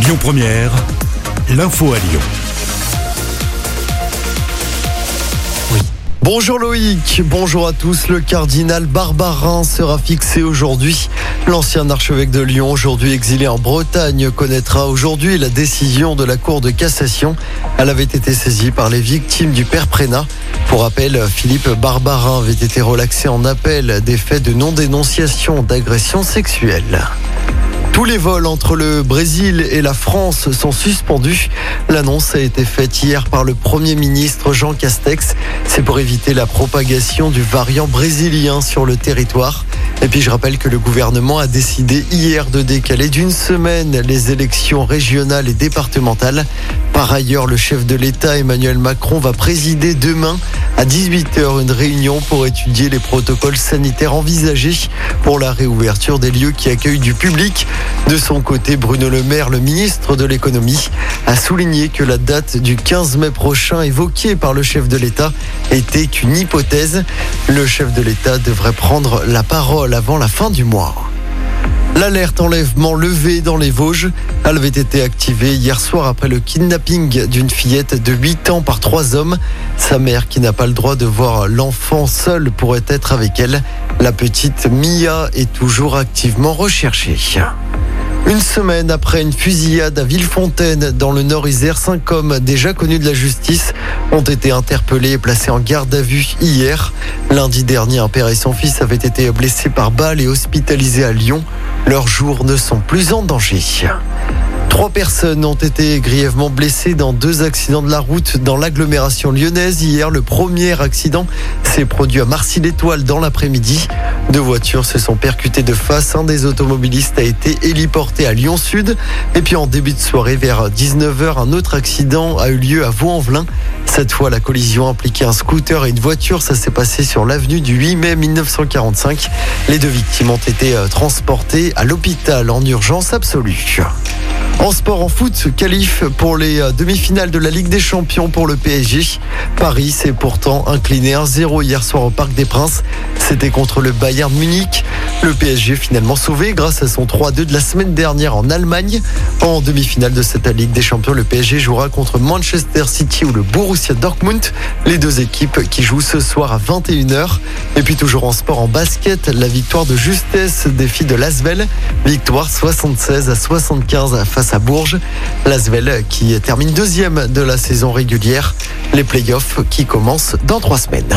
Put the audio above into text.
Lyon Première, l'info à Lyon. Bonjour Loïc, bonjour à tous. Le cardinal Barbarin sera fixé aujourd'hui. L'ancien archevêque de Lyon, aujourd'hui exilé en Bretagne, connaîtra aujourd'hui la décision de la Cour de cassation. Elle avait été saisie par les victimes du père Prénat. Pour rappel, Philippe Barbarin avait été relaxé en appel des faits de non-dénonciation d'agression sexuelle. Tous les vols entre le Brésil et la France sont suspendus. L'annonce a été faite hier par le Premier ministre Jean Castex. C'est pour éviter la propagation du variant brésilien sur le territoire. Et puis je rappelle que le gouvernement a décidé hier de décaler d'une semaine les élections régionales et départementales. Par ailleurs, le chef de l'État Emmanuel Macron va présider demain à 18h une réunion pour étudier les protocoles sanitaires envisagés pour la réouverture des lieux qui accueillent du public. De son côté, Bruno Le Maire, le ministre de l'économie, a souligné que la date du 15 mai prochain évoquée par le chef de l'État était qu'une hypothèse. Le chef de l'État devrait prendre la parole avant la fin du mois. L'alerte enlèvement levée dans les Vosges, avait été activée hier soir après le kidnapping d'une fillette de 8 ans par trois hommes. Sa mère, qui n'a pas le droit de voir l'enfant seul, pourrait être avec elle. La petite Mia est toujours activement recherchée. Une semaine après une fusillade à Villefontaine, dans le Nord-Isère, cinq hommes déjà connus de la justice ont été interpellés et placés en garde à vue hier. Lundi dernier, un père et son fils avaient été blessés par balle et hospitalisés à Lyon. Leurs jours ne sont plus en danger. Trois personnes ont été grièvement blessées dans deux accidents de la route dans l'agglomération lyonnaise. Hier, le premier accident s'est produit à Marcy-l'Étoile dans l'après-midi. Deux voitures se sont percutées de face. Un des automobilistes a été héliporté à Lyon-Sud. Et puis en début de soirée, vers 19h, un autre accident a eu lieu à Vaux-en-Velin. Cette fois, la collision impliquait un scooter et une voiture. Ça s'est passé sur l'avenue du 8 mai 1945. Les deux victimes ont été euh, transportées à l'hôpital en urgence absolue. En sport, en foot, qualif pour les euh, demi-finales de la Ligue des Champions pour le PSG. Paris s'est pourtant incliné 1-0 hier soir au Parc des Princes. C'était contre le Bayern Munich. Le PSG finalement sauvé grâce à son 3-2 de la semaine dernière en Allemagne. En demi-finale de cette Ligue des Champions, le PSG jouera contre Manchester City ou le Borussia Dortmund. Les deux équipes qui jouent ce soir à 21h. Et puis toujours en sport, en basket, la victoire de justesse des filles de Lasvel. Victoire 76 à 75 face à Bourges. L'Asvel qui termine deuxième de la saison régulière. Les playoffs qui commencent dans trois semaines.